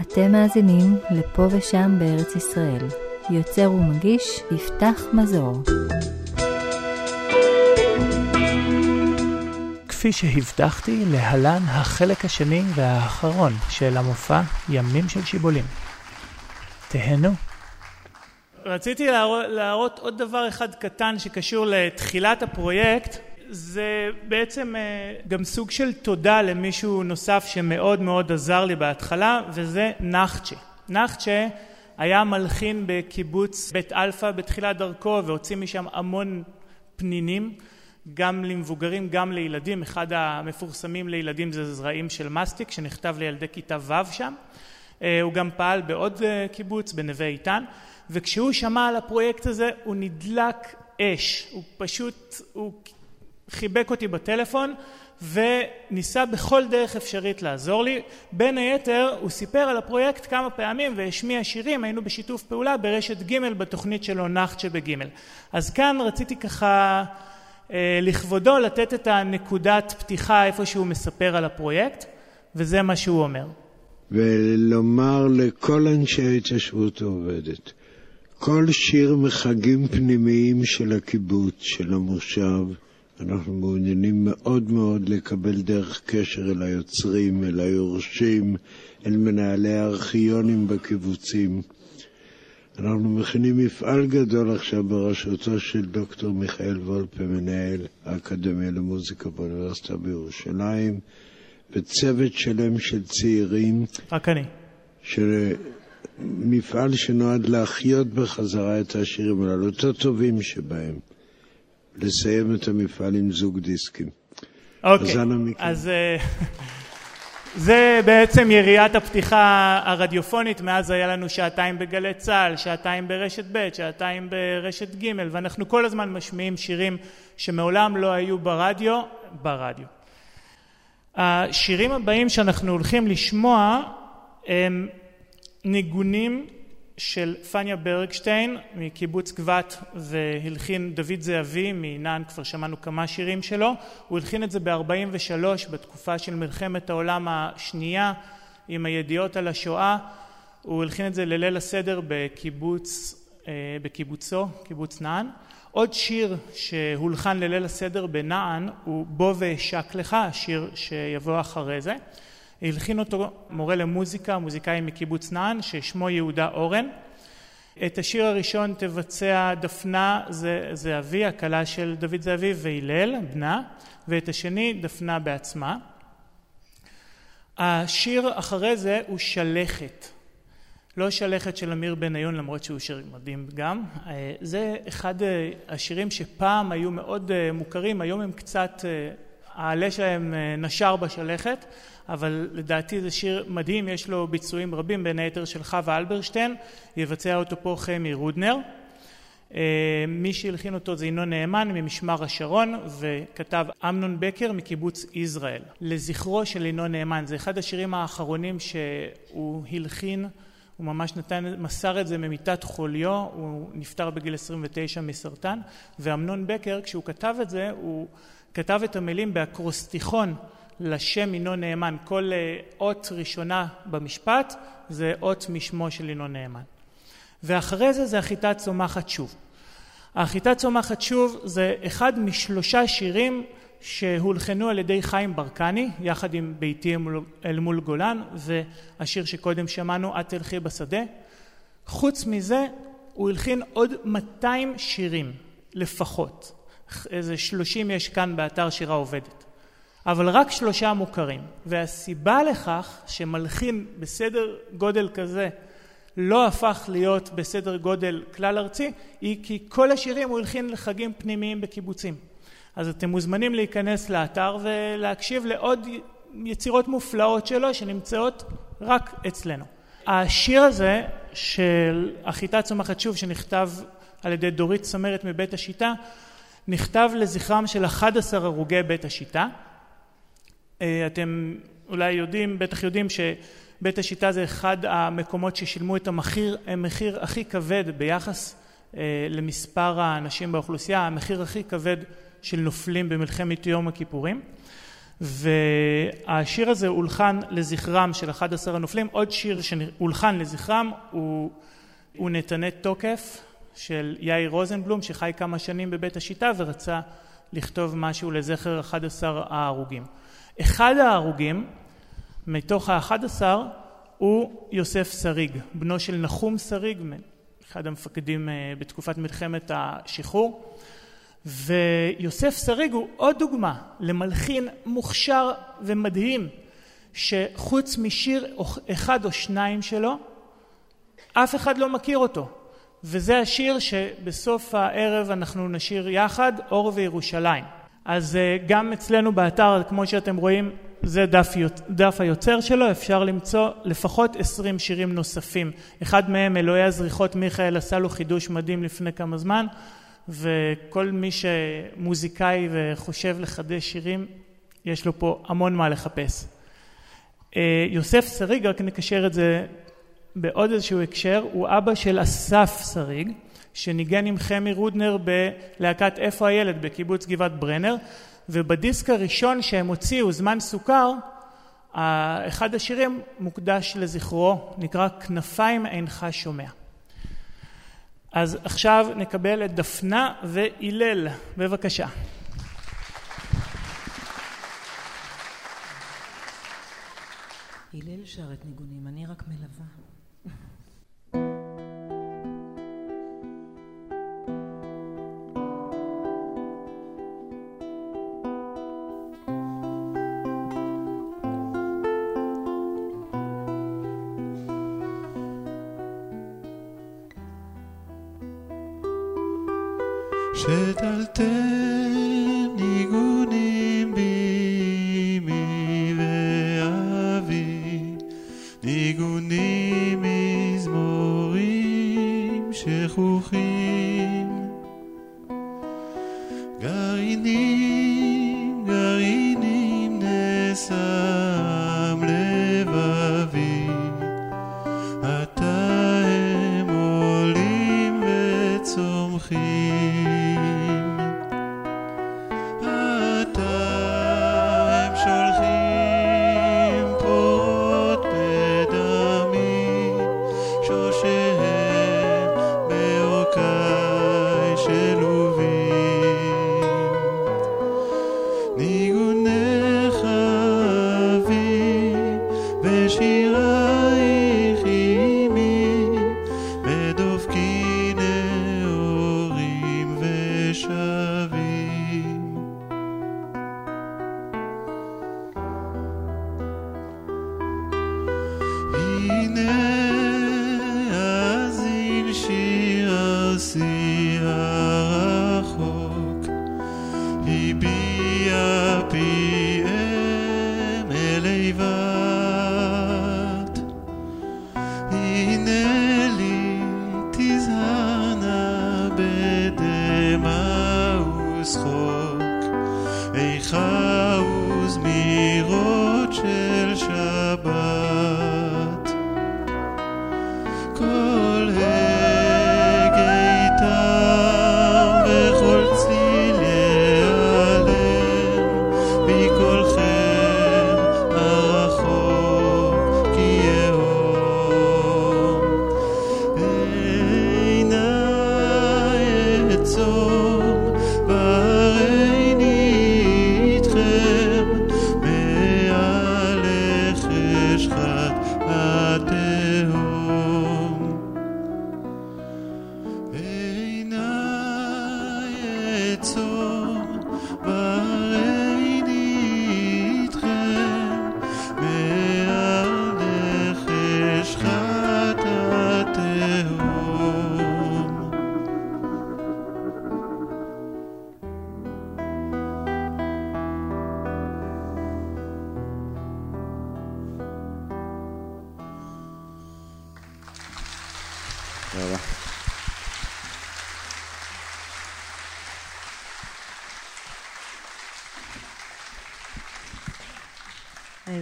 אתם מאזינים לפה ושם בארץ ישראל. יוצר ומגיש יפתח מזור. כפי שהבטחתי, להלן החלק השני והאחרון של המופע ימים של שיבולים. תהנו. רציתי להראות, להראות עוד דבר אחד קטן שקשור לתחילת הפרויקט. זה בעצם גם סוג של תודה למישהו נוסף שמאוד מאוד עזר לי בהתחלה, וזה נחצ'ה. נחצ'ה היה מלחין בקיבוץ בית אלפא בתחילת דרכו והוציא משם המון פנינים, גם למבוגרים, גם לילדים. אחד המפורסמים לילדים זה זרעים של מסטיק, שנכתב לילדי כיתה ו' שם. הוא גם פעל בעוד קיבוץ, בנווה איתן, וכשהוא שמע על הפרויקט הזה הוא נדלק אש. הוא פשוט, הוא חיבק אותי בטלפון וניסה בכל דרך אפשרית לעזור לי. בין היתר הוא סיפר על הפרויקט כמה פעמים והשמיע שירים, היינו בשיתוף פעולה ברשת ג' בתוכנית שלו נחצ'ה בג'. אז כאן רציתי ככה לכבודו לתת את הנקודת פתיחה איפה שהוא מספר על הפרויקט, וזה מה שהוא אומר. ולומר לכל אנשי ההתיישבות העובדת, כל שיר מחגים פנימיים של הקיבוץ, של המושב, אנחנו מעוניינים מאוד מאוד לקבל דרך קשר אל היוצרים, אל היורשים, אל מנהלי הארכיונים בקיבוצים. אנחנו מכינים מפעל גדול עכשיו בראשותו של דוקטור מיכאל וולפה, מנהל האקדמיה למוזיקה באוניברסיטה בירושלים, וצוות שלם של צעירים. רק אני. של מפעל שנועד להחיות בחזרה את השירים הללו, יותר טובים שבהם. לסיים את המפעל עם זוג דיסקים. אוקיי, אז זה בעצם יריית הפתיחה הרדיופונית, מאז היה לנו שעתיים בגלי צה"ל, שעתיים ברשת ב', שעתיים ברשת ג', ואנחנו כל הזמן משמיעים שירים שמעולם לא היו ברדיו, ברדיו. השירים הבאים שאנחנו הולכים לשמוע הם ניגונים של פניה ברגשטיין מקיבוץ גבת והלחין דוד זהבי מנען כבר שמענו כמה שירים שלו. הוא הלחין את זה ב-43 בתקופה של מלחמת העולם השנייה עם הידיעות על השואה. הוא הלחין את זה לליל הסדר בקיבוץ בקיבוצו קיבוץ נען. עוד שיר שהולחן לליל הסדר בנען הוא בוא ואשק לך השיר שיבוא אחרי זה הלחין אותו מורה למוזיקה, מוזיקאי מקיבוץ נען, ששמו יהודה אורן. את השיר הראשון תבצע דפנה זהבי, הכלה של דוד זהבי, והלל, בנה, ואת השני דפנה בעצמה. השיר אחרי זה הוא שלכת. לא שלכת של אמיר בניון, למרות שהוא שיר מדהים גם. זה אחד השירים שפעם היו מאוד מוכרים, היום הם קצת, העלה שלהם נשר בשלכת. אבל לדעתי זה שיר מדהים, יש לו ביצועים רבים, בין היתר של חווה אלברשטיין, יבצע אותו פה חמי רודנר. מי שהלחין אותו זה ינון נאמן ממשמר השרון, וכתב אמנון בקר מקיבוץ יזרעאל. לזכרו של ינון נאמן, זה אחד השירים האחרונים שהוא הלחין, הוא ממש נתן, מסר את זה ממיטת חוליו, הוא נפטר בגיל 29 מסרטן, ואמנון בקר כשהוא כתב את זה, הוא כתב את המילים באקרוסטיכון לשם ינון נאמן, כל אות ראשונה במשפט זה אות משמו של ינון נאמן. ואחרי זה זה החיטה צומחת שוב. החיטה צומחת שוב זה אחד משלושה שירים שהולחנו על ידי חיים ברקני יחד עם ביתי אל מול גולן והשיר שקודם שמענו את תלכי בשדה. חוץ מזה הוא הלחין עוד 200 שירים לפחות. איזה 30 יש כאן באתר שירה עובדת. אבל רק שלושה מוכרים. והסיבה לכך שמלחין בסדר גודל כזה לא הפך להיות בסדר גודל כלל ארצי היא כי כל השירים הוא הלחין לחגים פנימיים בקיבוצים. אז אתם מוזמנים להיכנס לאתר ולהקשיב לעוד יצירות מופלאות שלו שנמצאות רק אצלנו. השיר הזה של החיטה צומחת שוב שנכתב על ידי דורית צמרת מבית השיטה נכתב לזכרם של 11 הרוגי בית השיטה אתם אולי יודעים, בטח יודעים שבית השיטה זה אחד המקומות ששילמו את המחיר, המחיר הכי כבד ביחס למספר האנשים באוכלוסייה, המחיר הכי כבד של נופלים במלחמת יום הכיפורים והשיר הזה הולחן לזכרם של 11 הנופלים עוד שיר שהולחן לזכרם הוא, הוא נתנה תוקף של יאיר רוזנבלום שחי כמה שנים בבית השיטה ורצה לכתוב משהו לזכר 11 ההרוגים. אחד ההרוגים מתוך האחד עשר הוא יוסף שריג, בנו של נחום שריג, אחד המפקדים אה, בתקופת מלחמת השחרור. ויוסף שריג הוא עוד דוגמה למלחין מוכשר ומדהים שחוץ משיר אחד או שניים שלו אף אחד לא מכיר אותו וזה השיר שבסוף הערב אנחנו נשיר יחד אור וירושלים אז אה, גם אצלנו באתר כמו שאתם רואים זה דף, דף היוצר שלו, אפשר למצוא לפחות עשרים שירים נוספים. אחד מהם, אלוהי הזריחות מיכאל, עשה לו חידוש מדהים לפני כמה זמן, וכל מי שמוזיקאי וחושב לחדש שירים, יש לו פה המון מה לחפש. אה, יוסף שריג, רק נקשר את זה בעוד איזשהו הקשר, הוא אבא של אסף שריג, שניגן עם חמי רודנר בלהקת איפה הילד בקיבוץ גבעת ברנר, ובדיסק הראשון שהם הוציאו, זמן סוכר, אחד השירים מוקדש לזכרו, נקרא כנפיים אינך שומע. אז עכשיו נקבל את דפנה והלל, בבקשה. הלל שר את ניגונים, אני רק מלווה. se te. yine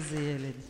Prazer, Helene.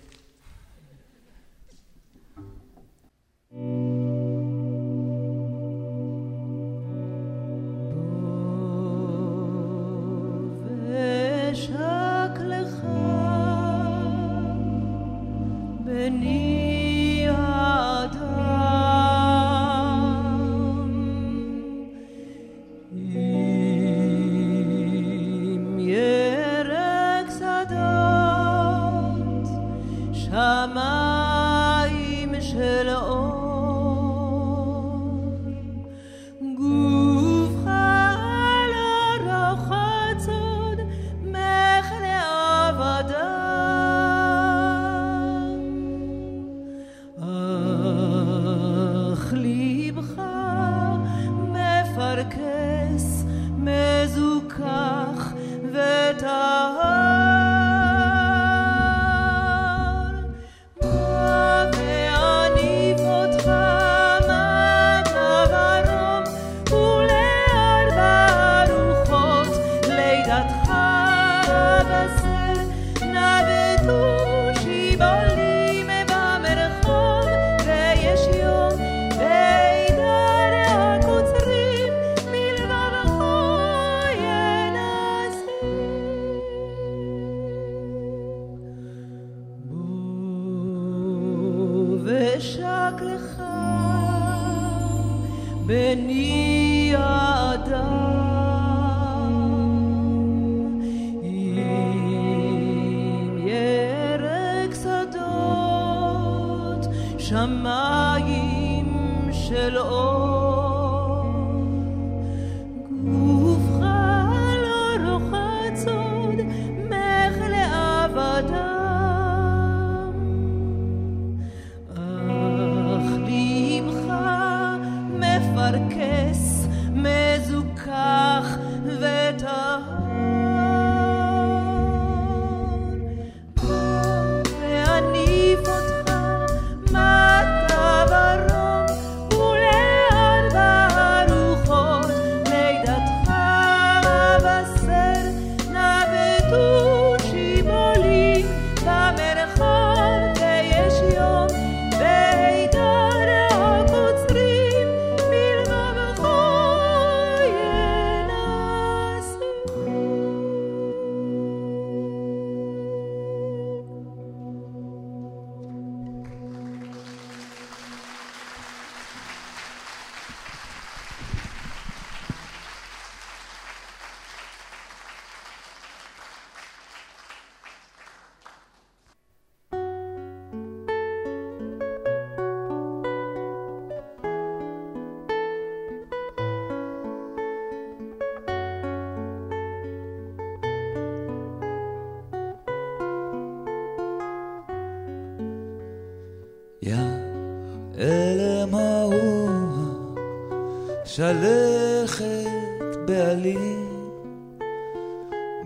שלכת בעלים.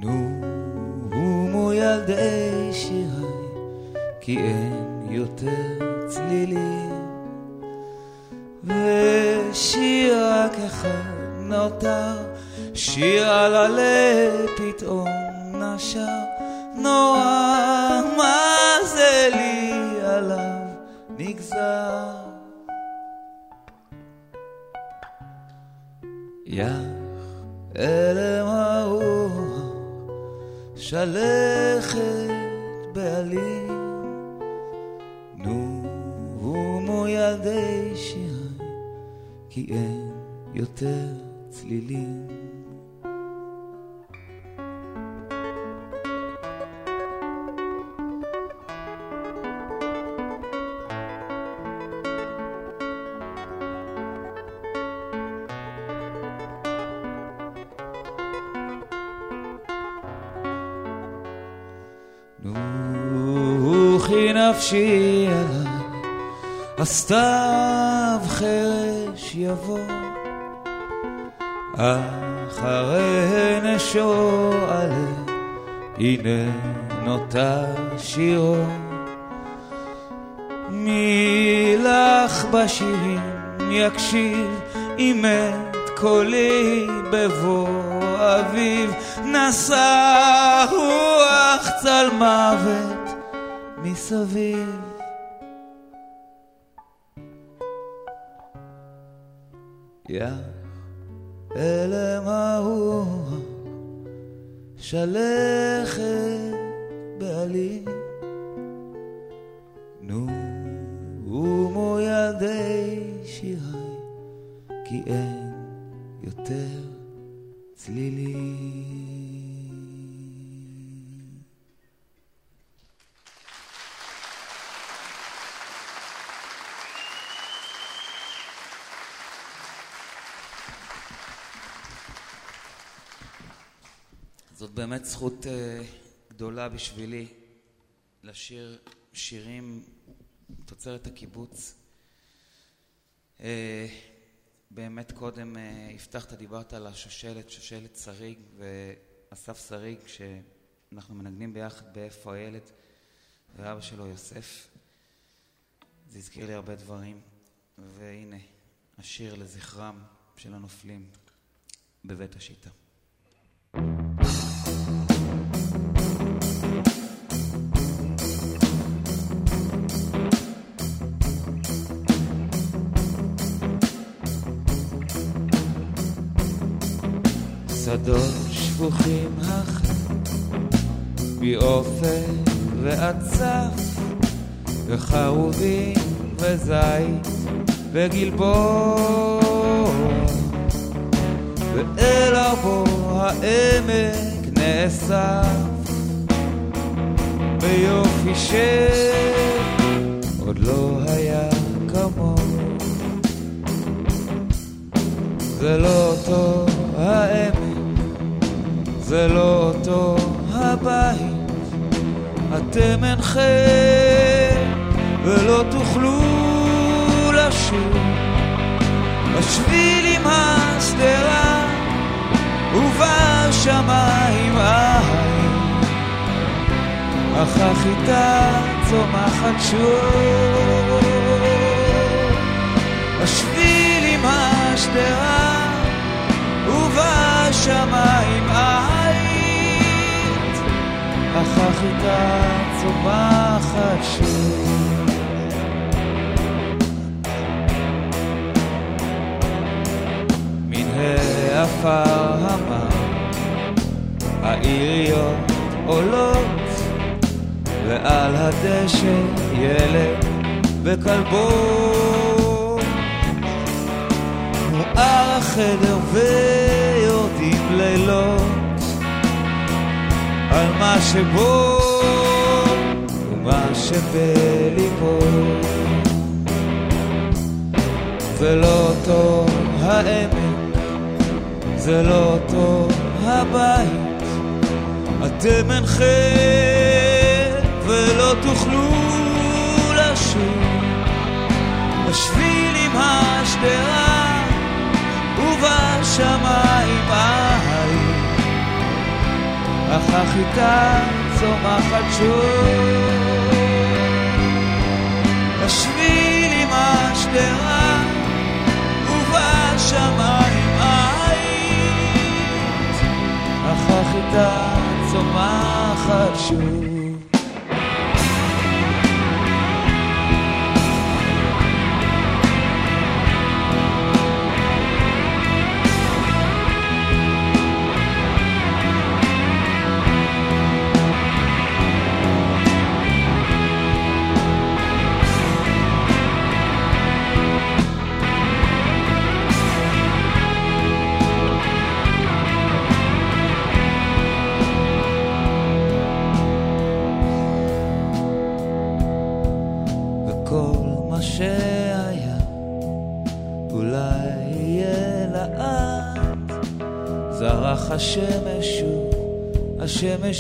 נו, הומו ילדי שירי, כי אין יותר צלילים. ושיר רק אחד נותר, שיר על הלב פתאום נשר. נורא, מה זה לי עליו נגזר? יח אלם האור שלכת בעלים נו הומו ילדי שירי כי אין יותר צלילים נפשי אליי, הסתיו חרש יבוא, אחרי נשו עלה, הנה נותר שירו. מי לך בשירים יקשיב אם את קולי בבוא אביב נשא רוח צל מוות מסביב. יא אלם ההוא שלכת בעלי נו ומו ילדי שירי כי אין יותר צלילים זאת באמת זכות uh, גדולה בשבילי לשיר שירים תוצרת הקיבוץ. Uh, באמת קודם uh, הבטחת, דיברת על השושלת, שושלת שריג ואסף שריג, שאנחנו מנגנים ביחד באיפה הילד ואבא שלו יוסף. זה הזכיר לי הרבה דברים, והנה, השיר לזכרם של הנופלים בבית השיטה. שדות שפוכים החיים, מאופק ועד צף, וחרובים וזית וגלבוע. ואל ארבו העמק נאסף ביופי שעוד לא היה כמוהו זה לא אותו העמק, זה לא אותו הבית, אתם אינכם ולא תוכלו לשוב. בשביל עם השדרה ובשמיים העין אך החיטה צומחת שוב. בשביל עם השדרה ובשמיים היית, אך צומחת שוב. מן העפר המים, העיריות עולות, ועל הדשא ילד וכלבו מואר החדר ויורדים לילות על מה שבו ומה שבליבו. זה לא אותו העמק, זה לא אותו הבית. אתם אינכם ולא תוכלו לשוב. בשביל עם השדרה ובשמיים אך החיטה צומחת שוב. בשביל עם השדרה ובשמיים העין, אך החיטה צומחת שוב.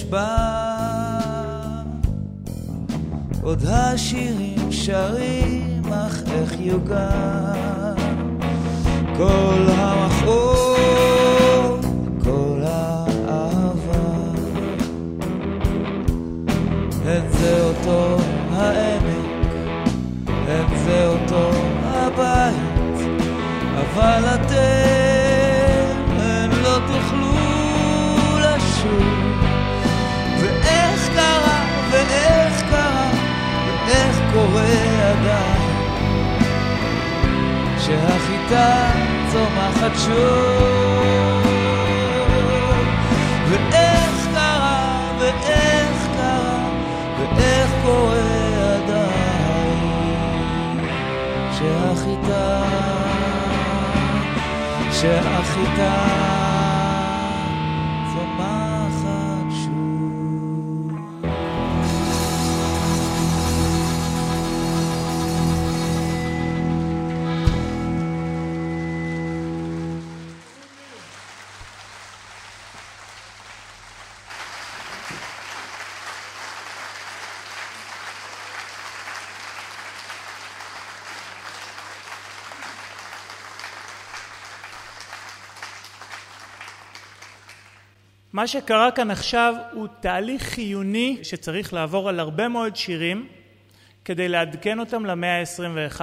בא עוד השירים שרים אך איך יוגן כל המכאוב, שהחיטה צומחת שוב. ואיך קרה, ואיך קרה, ואיך קורה עדיין, שהחיטה, שהחיטה מה שקרה כאן עכשיו הוא תהליך חיוני שצריך לעבור על הרבה מאוד שירים כדי לעדכן אותם למאה ה-21.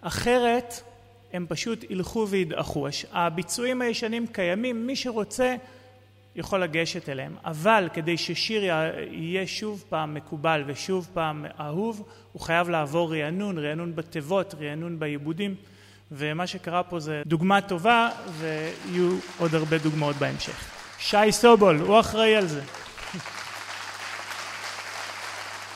אחרת הם פשוט ילכו וידעכו. הביצועים הישנים קיימים, מי שרוצה יכול לגשת אליהם. אבל כדי ששיר יהיה שוב פעם מקובל ושוב פעם אהוב, הוא חייב לעבור רענון, רענון בתיבות, רענון בעיבודים. ומה שקרה פה זה דוגמה טובה ויהיו עוד הרבה דוגמאות בהמשך. שי סובול, הוא אחראי על זה.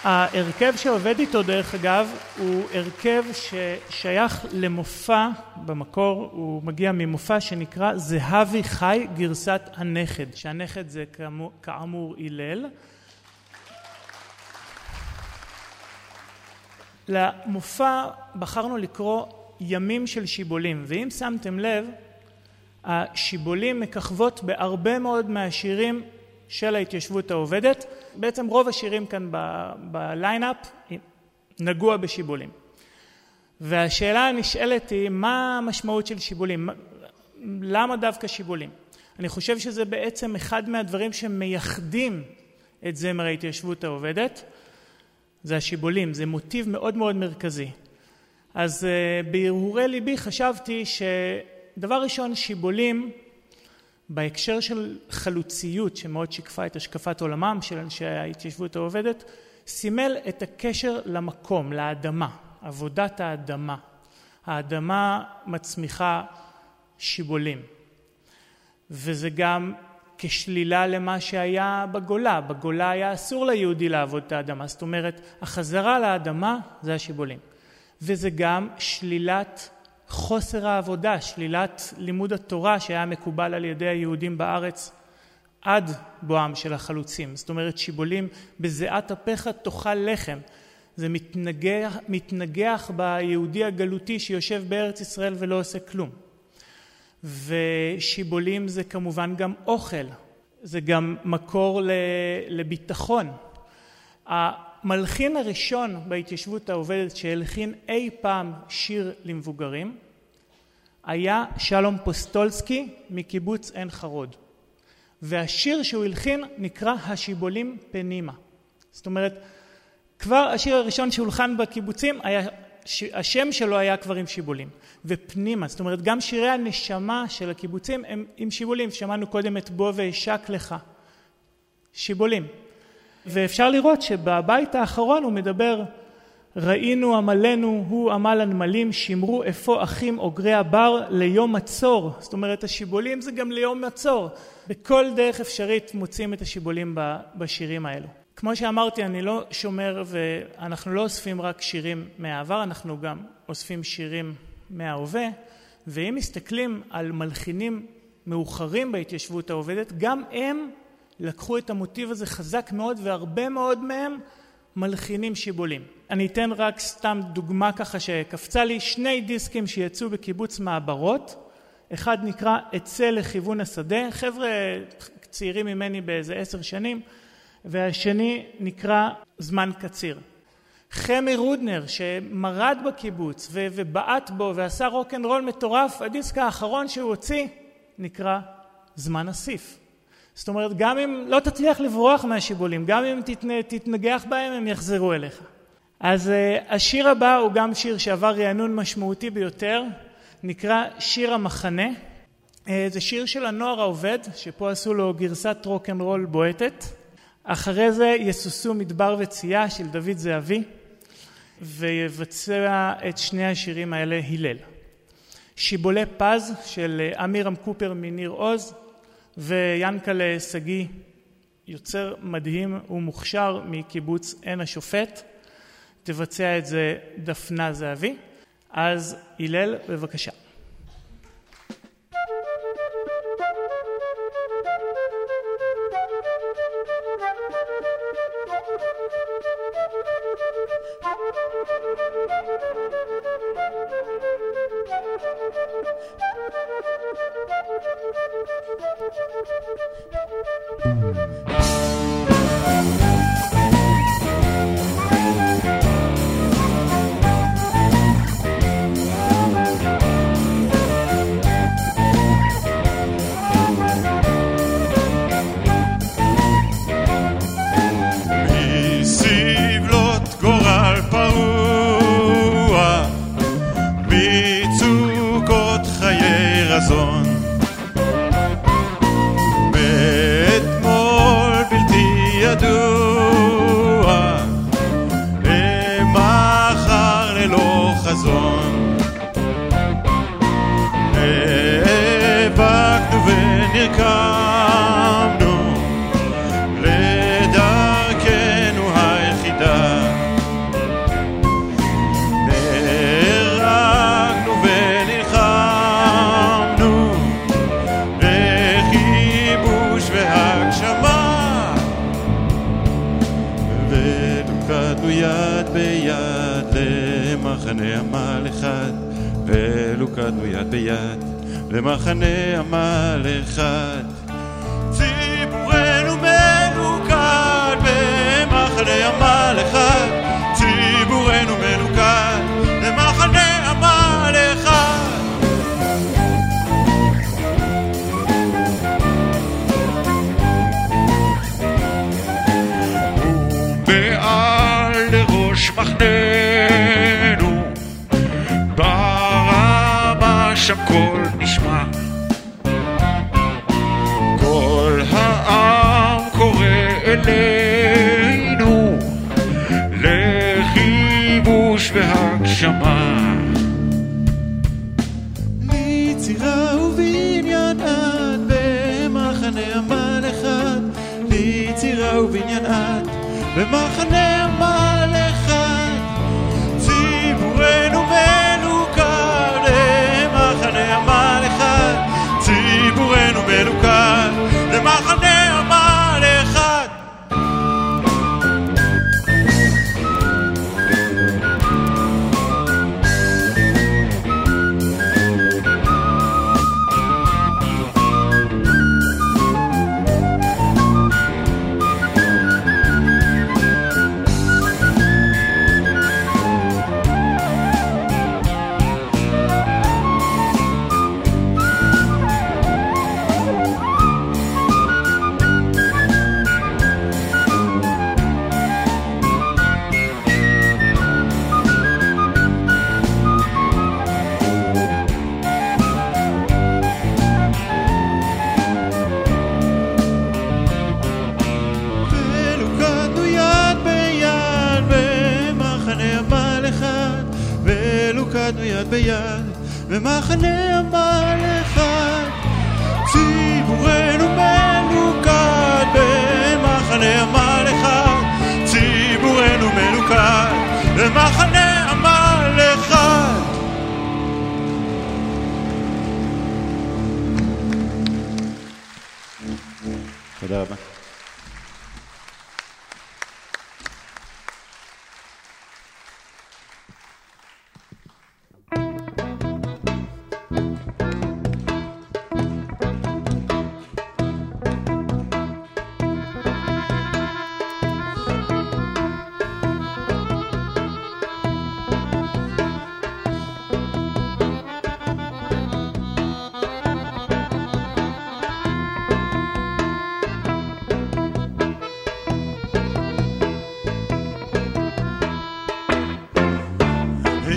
ההרכב שעובד איתו דרך אגב הוא הרכב ששייך למופע במקור הוא מגיע ממופע שנקרא זהבי חי גרסת הנכד שהנכד זה כאמור הלל למופע בחרנו לקרוא ימים של שיבולים ואם שמתם לב השיבולים מככבות בהרבה מאוד מהשירים של ההתיישבות העובדת. בעצם רוב השירים כאן בליינאפ נגוע בשיבולים. והשאלה הנשאלת היא מה המשמעות של שיבולים? למה דווקא שיבולים? אני חושב שזה בעצם אחד מהדברים שמייחדים את זמר ההתיישבות העובדת. זה השיבולים זה מוטיב מאוד מאוד מרכזי. אז בהרהורי ליבי חשבתי שדבר ראשון שיבולים בהקשר של חלוציות שמאוד שיקפה את השקפת עולמם של אנשי ההתיישבות העובדת סימל את הקשר למקום, לאדמה, עבודת האדמה. האדמה מצמיחה שיבולים. וזה גם כשלילה למה שהיה בגולה, בגולה היה אסור ליהודי לעבוד את האדמה, זאת אומרת החזרה לאדמה זה השיבולים. וזה גם שלילת חוסר העבודה, שלילת לימוד התורה שהיה מקובל על ידי היהודים בארץ עד בואם של החלוצים, זאת אומרת שיבולים בזיעת אפיך תאכל לחם, זה מתנגח, מתנגח ביהודי הגלותי שיושב בארץ ישראל ולא עושה כלום. ושיבולים זה כמובן גם אוכל, זה גם מקור לביטחון המלחין הראשון בהתיישבות העובדת שהלחין אי פעם שיר למבוגרים היה שלום פוסטולסקי מקיבוץ עין חרוד. והשיר שהוא הלחין נקרא השיבולים פנימה זאת אומרת כבר השיר הראשון שהולחן בקיבוצים היה השם שלו היה כבר עם שיבולים. ופנימה זאת אומרת גם שירי הנשמה של הקיבוצים הם עם שיבולים. שמענו קודם את בוא ואשק לך שיבולים ואפשר לראות שבבית האחרון הוא מדבר ראינו עמלנו הוא עמל הנמלים שמרו אפוא אחים אוגרי הבר ליום מצור זאת אומרת השיבולים זה גם ליום מצור בכל דרך אפשרית מוצאים את השיבולים בשירים האלו. כמו שאמרתי אני לא שומר ואנחנו לא אוספים רק שירים מהעבר אנחנו גם אוספים שירים מההווה. ואם מסתכלים על מלחינים מאוחרים בהתיישבות העובדת גם הם לקחו את המוטיב הזה חזק מאוד והרבה מאוד מהם מלחינים שיבולים. אני אתן רק סתם דוגמה ככה שקפצה לי. שני דיסקים שיצאו בקיבוץ מעברות. אחד נקרא אצא לכיוון השדה חבר'ה צעירים ממני באיזה עשר שנים. והשני נקרא זמן קציר. חמי רודנר שמרד בקיבוץ ובעט בו ועשה רוקנרול מטורף הדיסק האחרון שהוא הוציא נקרא זמן אסיף זאת אומרת גם אם לא תצליח לברוח מהשיבולים גם אם תתנגח בהם הם יחזרו אליך. אז השיר הבא הוא גם שיר שעבר רענון משמעותי ביותר נקרא שיר המחנה זה שיר של הנוער העובד שפה עשו לו גרסת רוקנרול בועטת. אחרי זה יסוסו מדבר וצייה של דוד זהבי ויבצע את שני השירים האלה הלל. שיבולי פז של אמירם קופר מניר עוז ויאנקלה שגיא יוצר מדהים ומוכשר מקיבוץ עין השופט. תבצע את זה דפנה זהבי. אז הלל בבקשה. נרקמנו לדרכנו Mm-hmm. משפחתנו. ברמה שם קול נשמע. כל העם קורא אלינו לכיבוש והגשמה. ובניין עד במחנה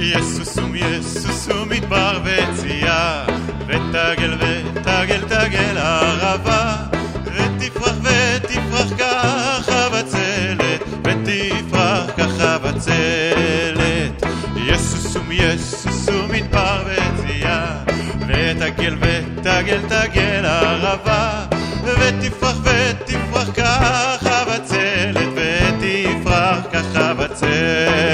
יסוסום יסוסום מדבר וצייה ותגל ותגל תגל ערבה ותפרח ותפרח ככה בצלת ותפרח ככה בצלת. יסוסום יסוסום מדבר וצייה ותגל ותגל תגל ערבה ותפרח ותפרח ככה בצלת ותפרח ככה בצלת.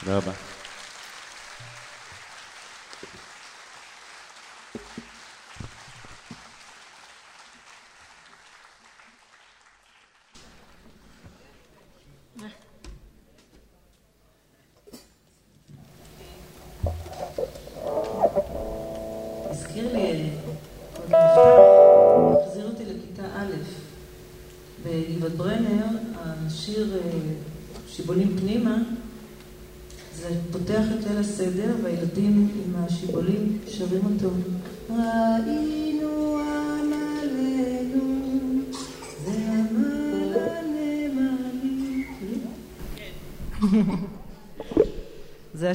תודה רבה. הזכיר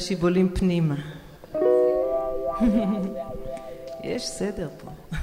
השיבולים פנימה. יש סדר פה.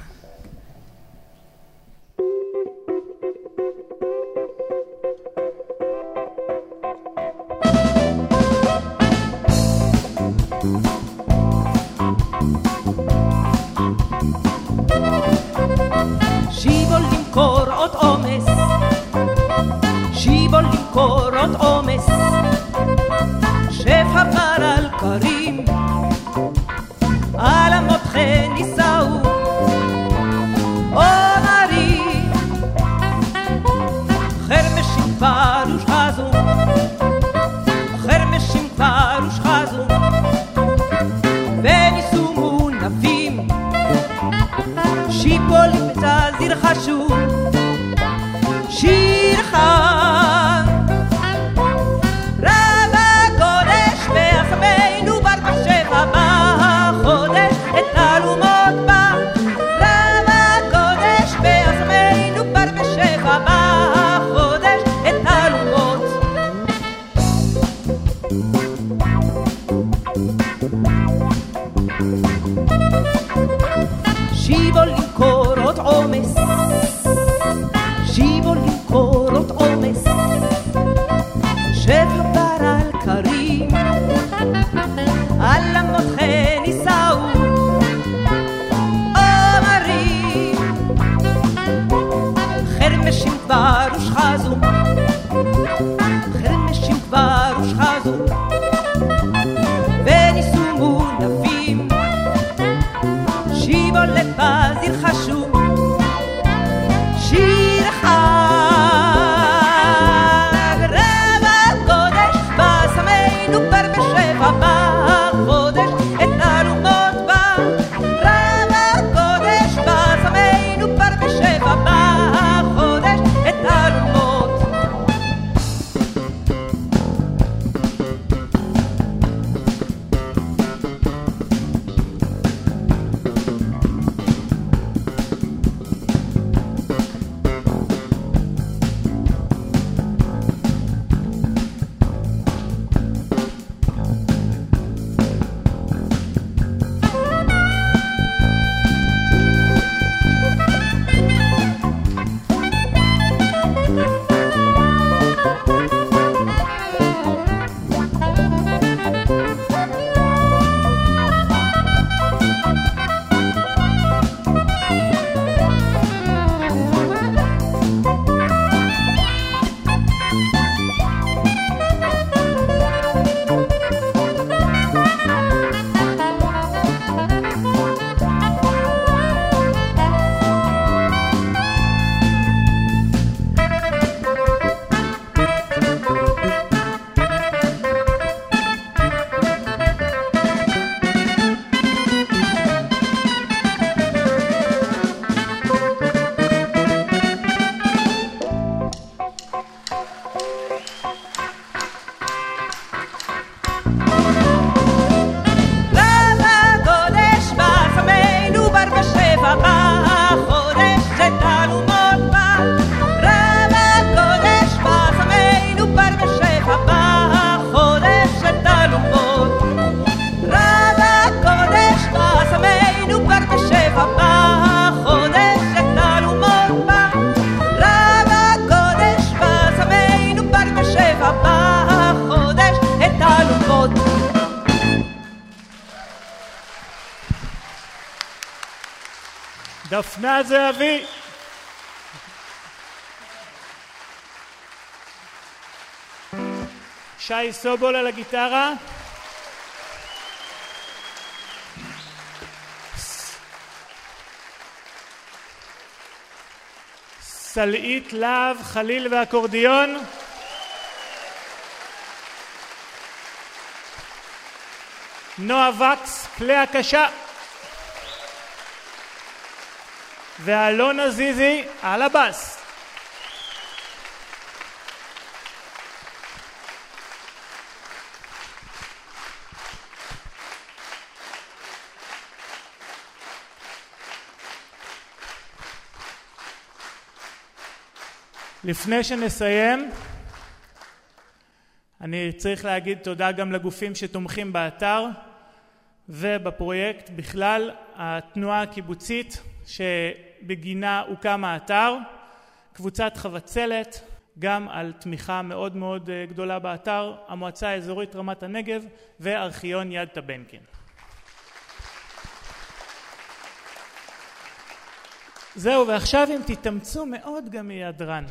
שי סובול על הגיטרה. סלעית להב, חליל ואקורדיון. נועה וקס, כלי הקשה. ואלונה זיזי על הבאס. לפני שנסיים, אני צריך להגיד תודה גם לגופים שתומכים באתר ובפרויקט בכלל, התנועה הקיבוצית שבגינה הוקם האתר, קבוצת חבצלת, גם על תמיכה מאוד מאוד גדולה באתר, המועצה האזורית רמת הנגב וארכיון יד טבנקין. זהו, ועכשיו אם תתאמצו מאוד גם מהיעדרן.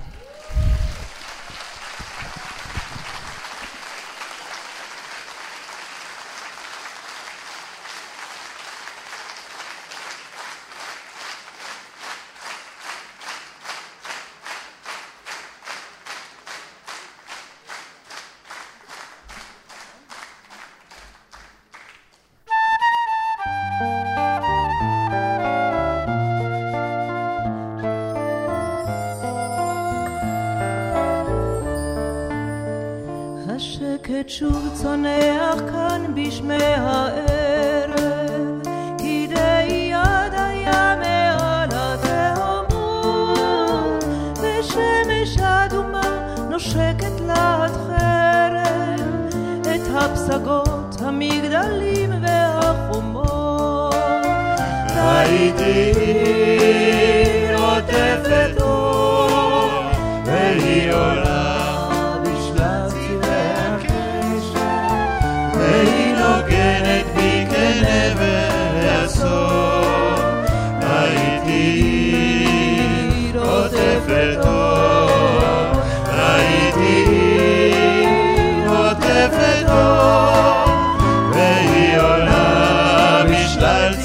השקט שוב צונח כאן בשמי הערב,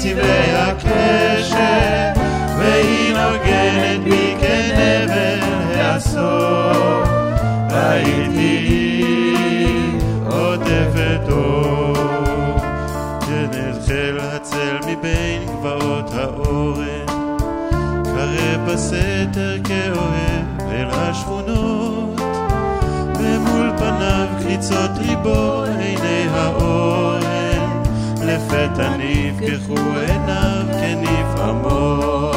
צבעי הקשר, והיא נוגנת בי כנבל העשור. ראיתי עוטפת אור, שנחל הצל מבין גבעות האורן, קרב בסתר כאוהב אל השכונות, ומול פניו קריצות ריבו עיני האורן, לפתע נפקחו עיניו כנפעמות.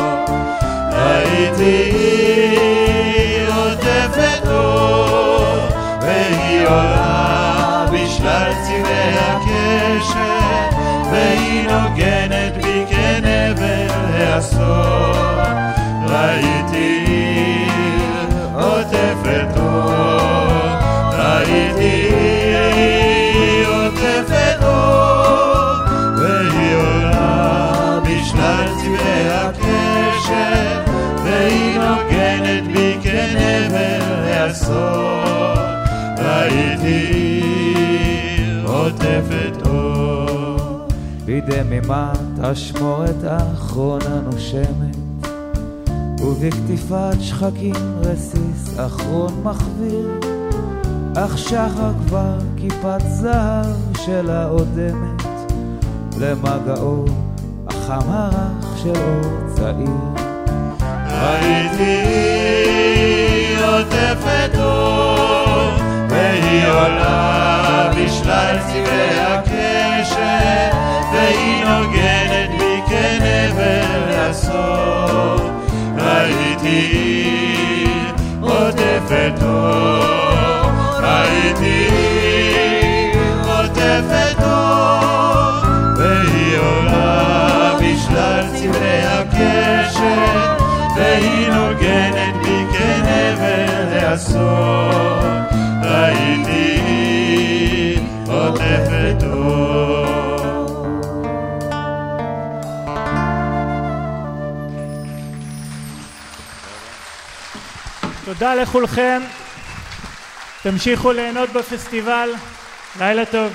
ראיתי עיר עוטפת אור, והיא עולה בשלל צבעי הקשר, והיא נוגנת בי כנבל העשור. ראיתי עיר עוטפת אור, בדממת אשמורת האחרונה נושמת, ובקטיפת שחקים רסיס אחרון מחוויר, אך שחר כבר כיפת זהב שלה אודמת, למגעו החם הרך של אור צעיר. ראיתי עיר עוטפת אור, והיא עולה בשלל צבעי הקשר, והיא נוגנת בי כנבל הסוף. ראיתי עיר תודה לכולכם. תמשיכו ליהנות בפסטיבל. לילה טוב.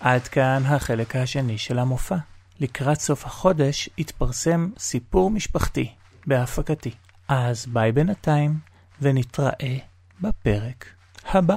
עד כאן החלק השני של המופע. לקראת סוף החודש יתפרסם סיפור משפחתי בהפקתי. אז ביי בינתיים, ונתראה בפרק הבא.